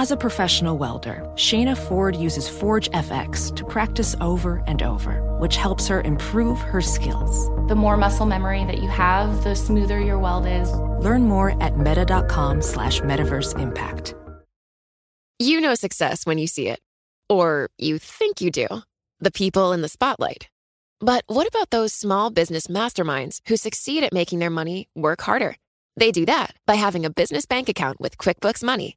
As a professional welder, Shayna Ford uses Forge FX to practice over and over, which helps her improve her skills. The more muscle memory that you have, the smoother your weld is. Learn more at meta.com slash metaverse impact. You know success when you see it. Or you think you do. The people in the spotlight. But what about those small business masterminds who succeed at making their money work harder? They do that by having a business bank account with QuickBooks Money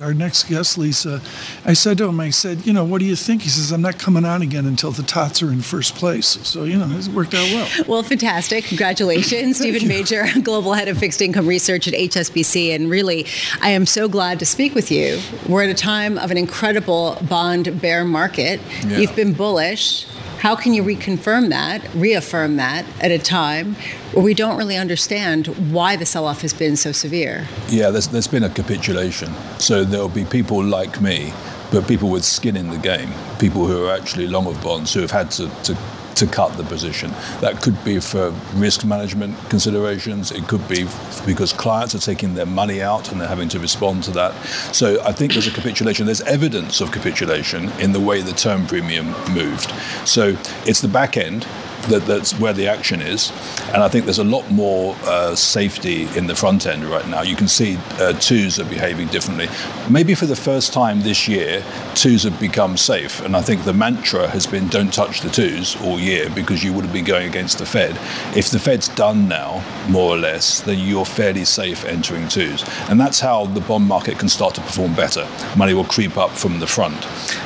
Our next guest, Lisa, I said to him, I said, you know, what do you think? He says, I'm not coming on again until the Tots are in first place. So, you know, it's worked out well. Well, fantastic. Congratulations, Steven Major, Global Head of Fixed Income Research at HSBC. And really, I am so glad to speak with you. We're at a time of an incredible bond bear market. Yeah. You've been bullish. How can you reconfirm that, reaffirm that at a time we don't really understand why the sell off has been so severe? Yeah, there's, there's been a capitulation. So there'll be people like me, but people with skin in the game, people who are actually long of bonds, who have had to, to to cut the position. That could be for risk management considerations. It could be because clients are taking their money out and they're having to respond to that. So I think there's a capitulation. There's evidence of capitulation in the way the term premium moved. So it's the back end that, that's where the action is. And I think there's a lot more uh, safety in the front end right now. You can see uh, twos are behaving differently. Maybe for the first time this year, twos have become safe. And I think the mantra has been don't touch the twos all year because you would have been going against the Fed. If the Fed's done now, more or less, then you're fairly safe entering twos. And that's how the bond market can start to perform better. Money will creep up from the front.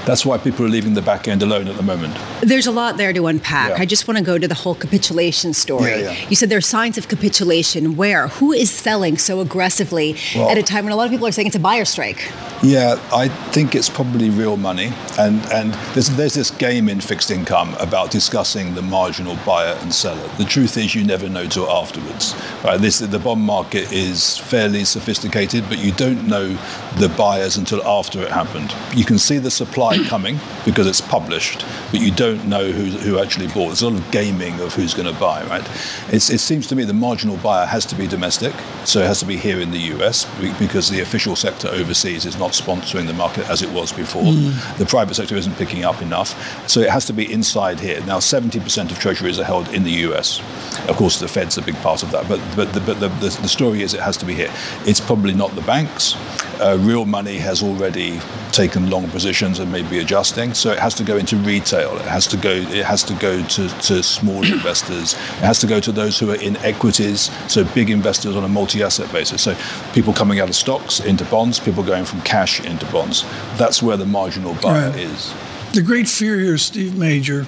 That's why people are leaving the back end alone at the moment. There's a lot there to unpack. Yeah. I just want to go to the whole capitulation story. Yeah, yeah. You said there are signs of capitulation. Where? Who is selling so aggressively well, at a time when a lot of people are saying it's a buyer strike? Yeah, I think it's probably real money. And, and there's, there's this game in fixed income about discussing the marginal buyer and seller. The truth is, you never know till afterwards. Right? This, the bond market is fairly sophisticated, but you don't know the buyers until after it happened. You can see the supply coming because it's published, but you don't know who, who actually bought. There's a lot of gaming of who's going to buy, right? It's, it seems to me the marginal buyer has to be domestic, so it has to be here in the US because the official sector overseas is not sponsoring the market as it was before. Mm. The private sector isn't picking up enough, so it has to be inside here. Now, 70% of treasuries are held in the US. Of course, the Fed's a big part of that, but but the, but the, the, the story is it has to be here. It's probably not the banks. Uh, real money has already taken long positions and may be adjusting. So it has to go into retail. It has to go. It has to go to, to small investors. It has to go to those who are in equities. So big investors on a multi-asset basis. So people coming out of stocks into bonds. People going from cash into bonds. That's where the marginal buyer right. is. The great fear here, Steve Major,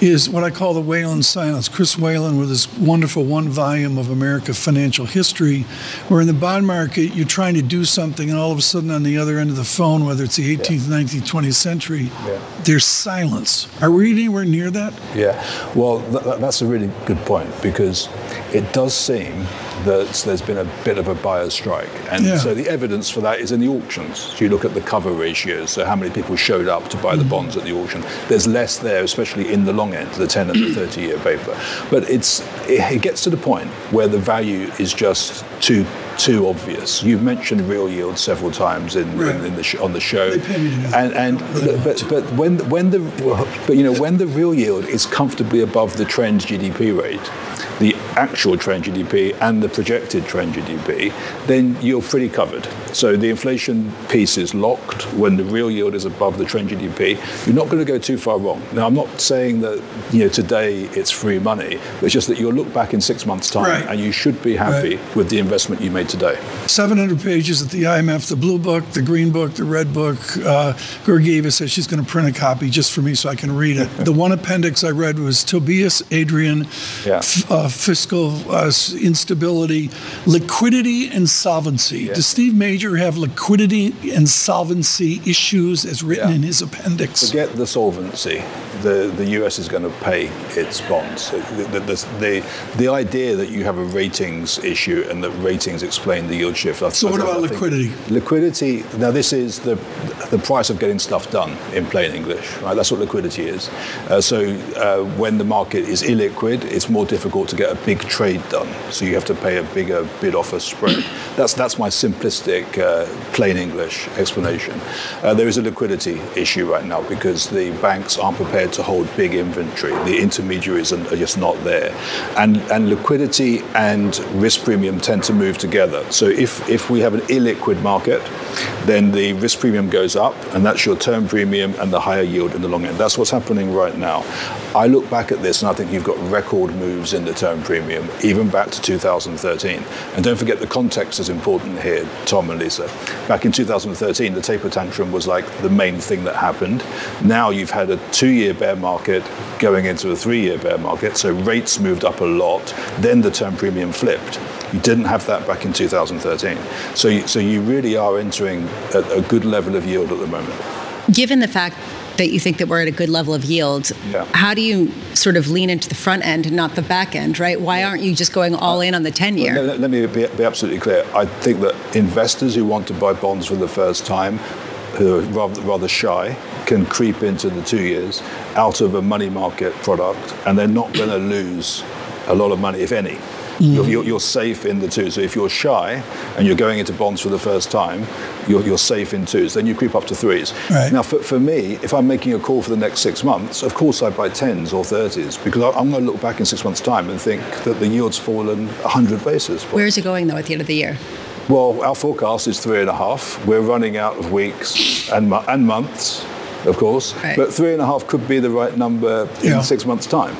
is what I call the Whalen silence. Chris Whalen, with his wonderful one volume of America financial history, where in the bond market you're trying to do something, and all of a sudden on the other end of the phone, whether it's the 18th, yeah. 19th, 20th century, yeah. there's silence. Are we anywhere near that? Yeah. Well, th- that's a really good point because it does seem that there's been a bit of a buyer's strike. And yeah. so the evidence for that is in the auctions. So you look at the cover ratios, so how many people showed up to buy mm. the bonds at the auction. There's less there, especially in the long end, the 10 and the 30 year paper. But it's it, it gets to the point where the value is just too too obvious. You've mentioned real yield several times in, right. in, in the sh- on the show, and and but but when when the but you know when the real yield is comfortably above the trend GDP rate, the actual trend GDP and the projected trend GDP, then you're pretty covered. So the inflation piece is locked when the real yield is above the trend GDP. You're not going to go too far wrong. Now, I'm not saying that you know today it's free money, but it's just that you'll look back in six months' time right. and you should be happy right. with the investment you made today. 700 pages at the IMF, the blue book, the green book, the red book. Uh, says she's going to print a copy just for me so I can read it. the one appendix I read was Tobias Adrian, yeah. f- uh, fiscal uh, instability, liquidity, and solvency. Yeah. Does Steve Major have liquidity and solvency issues as written yeah. in his appendix? Forget the solvency the, the US is going to pay its bonds. The, the, the, the, idea that you have a ratings issue and that ratings explain the yield shift. so, what about liquidity? Liquidity, now, this is the, the price of getting stuff done in plain English, right? That's what liquidity is. Uh, so, uh, when the market is illiquid, it's more difficult to get a big trade done. So, you have to pay a bigger bid offer spread. That's, that's my simplistic, uh, plain English explanation. Uh, there is a liquidity issue right now because the banks aren't prepared to hold big inventory. The intermediaries are, just not there. And, and liquidity and risk premium tend to move together. So if, if we have an illiquid market, then the risk premium goes up, and that's your term premium and the higher yield in the long end. That's what's happening right now. I look back at this and I think you've got record moves in the term premium, even back to 2013. And don't forget the context is important here, Tom and Lisa. Back in 2013, the taper tantrum was like the main thing that happened. Now you've had a two year bear market going into a three year bear market, so rates moved up a lot, then the term premium flipped. You didn't have that back in 2013. So you, so you really are entering a, a good level of yield at the moment. Given the fact that you think that we're at a good level of yield. Yeah. How do you sort of lean into the front end and not the back end, right? Why aren't you just going all in on the 10 year? Let, let, me be, be, absolutely clear. I think that investors who want to buy bonds for the first time, who are rather, rather shy, can creep into the two years out of a money market product, and they're not going to lose a lot of money, if any. Mm. You're, you're, safe in the two. So if you're shy and you're going into bonds for the first time, you're, you're safe in twos. Then you creep up to threes. Right. Now, for, for me, if I'm making a call for the next six months, of course I buy tens or thirties because I'm going to look back in six months' time and think that the yield's fallen 100 basis points. Where is it going, though, at the end of the year? Well, our forecast is three and a half. We're running out of weeks and, and months, of course. Right. But three and a half could be the right number in six months' time.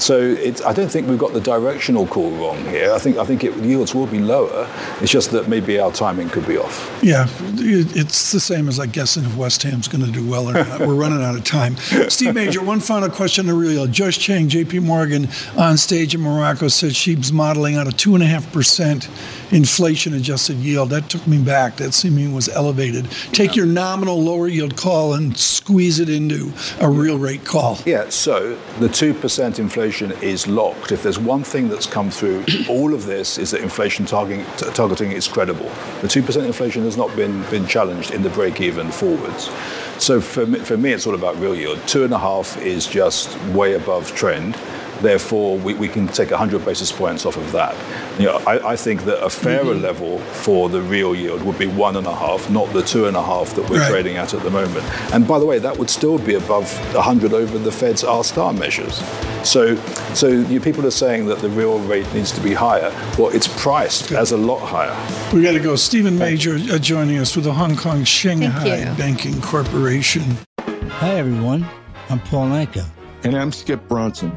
So I don't think we've got the directional call wrong here. I think I think it, yields will be lower. It's just that maybe our timing could be off. Yeah, it's the same as like guessing if West Ham's going to do well or not. We're running out of time. Steve Major, one final question to real. Joyce Chang, J.P. Morgan, on stage in Morocco said she's modeling out a two and a half percent inflation adjusted yield. That took me back. That seeming was elevated. Take yeah. your nominal lower yield call and squeeze it into a real rate call. Yeah. So the two percent inflation inflation is locked. If there's one thing that's come through all of this is that inflation targeting, targeting is credible. The 2% inflation has not been, been challenged in the break-even forwards. So for me, for me, it's all about real yield. Two and a half is just way above trend. Therefore, we, we can take 100 basis points off of that. You know, I, I think that a fairer mm-hmm. level for the real yield would be one and a half, not the two and a half that we're right. trading at at the moment. And by the way, that would still be above 100 over the Fed's R star measures. So, so you people are saying that the real rate needs to be higher. Well, it's priced as a lot higher. We got to go. Steven Major uh, joining us with the Hong Kong Shanghai Banking Corporation. Hi, everyone. I'm Paul Anka. And I'm Skip Bronson.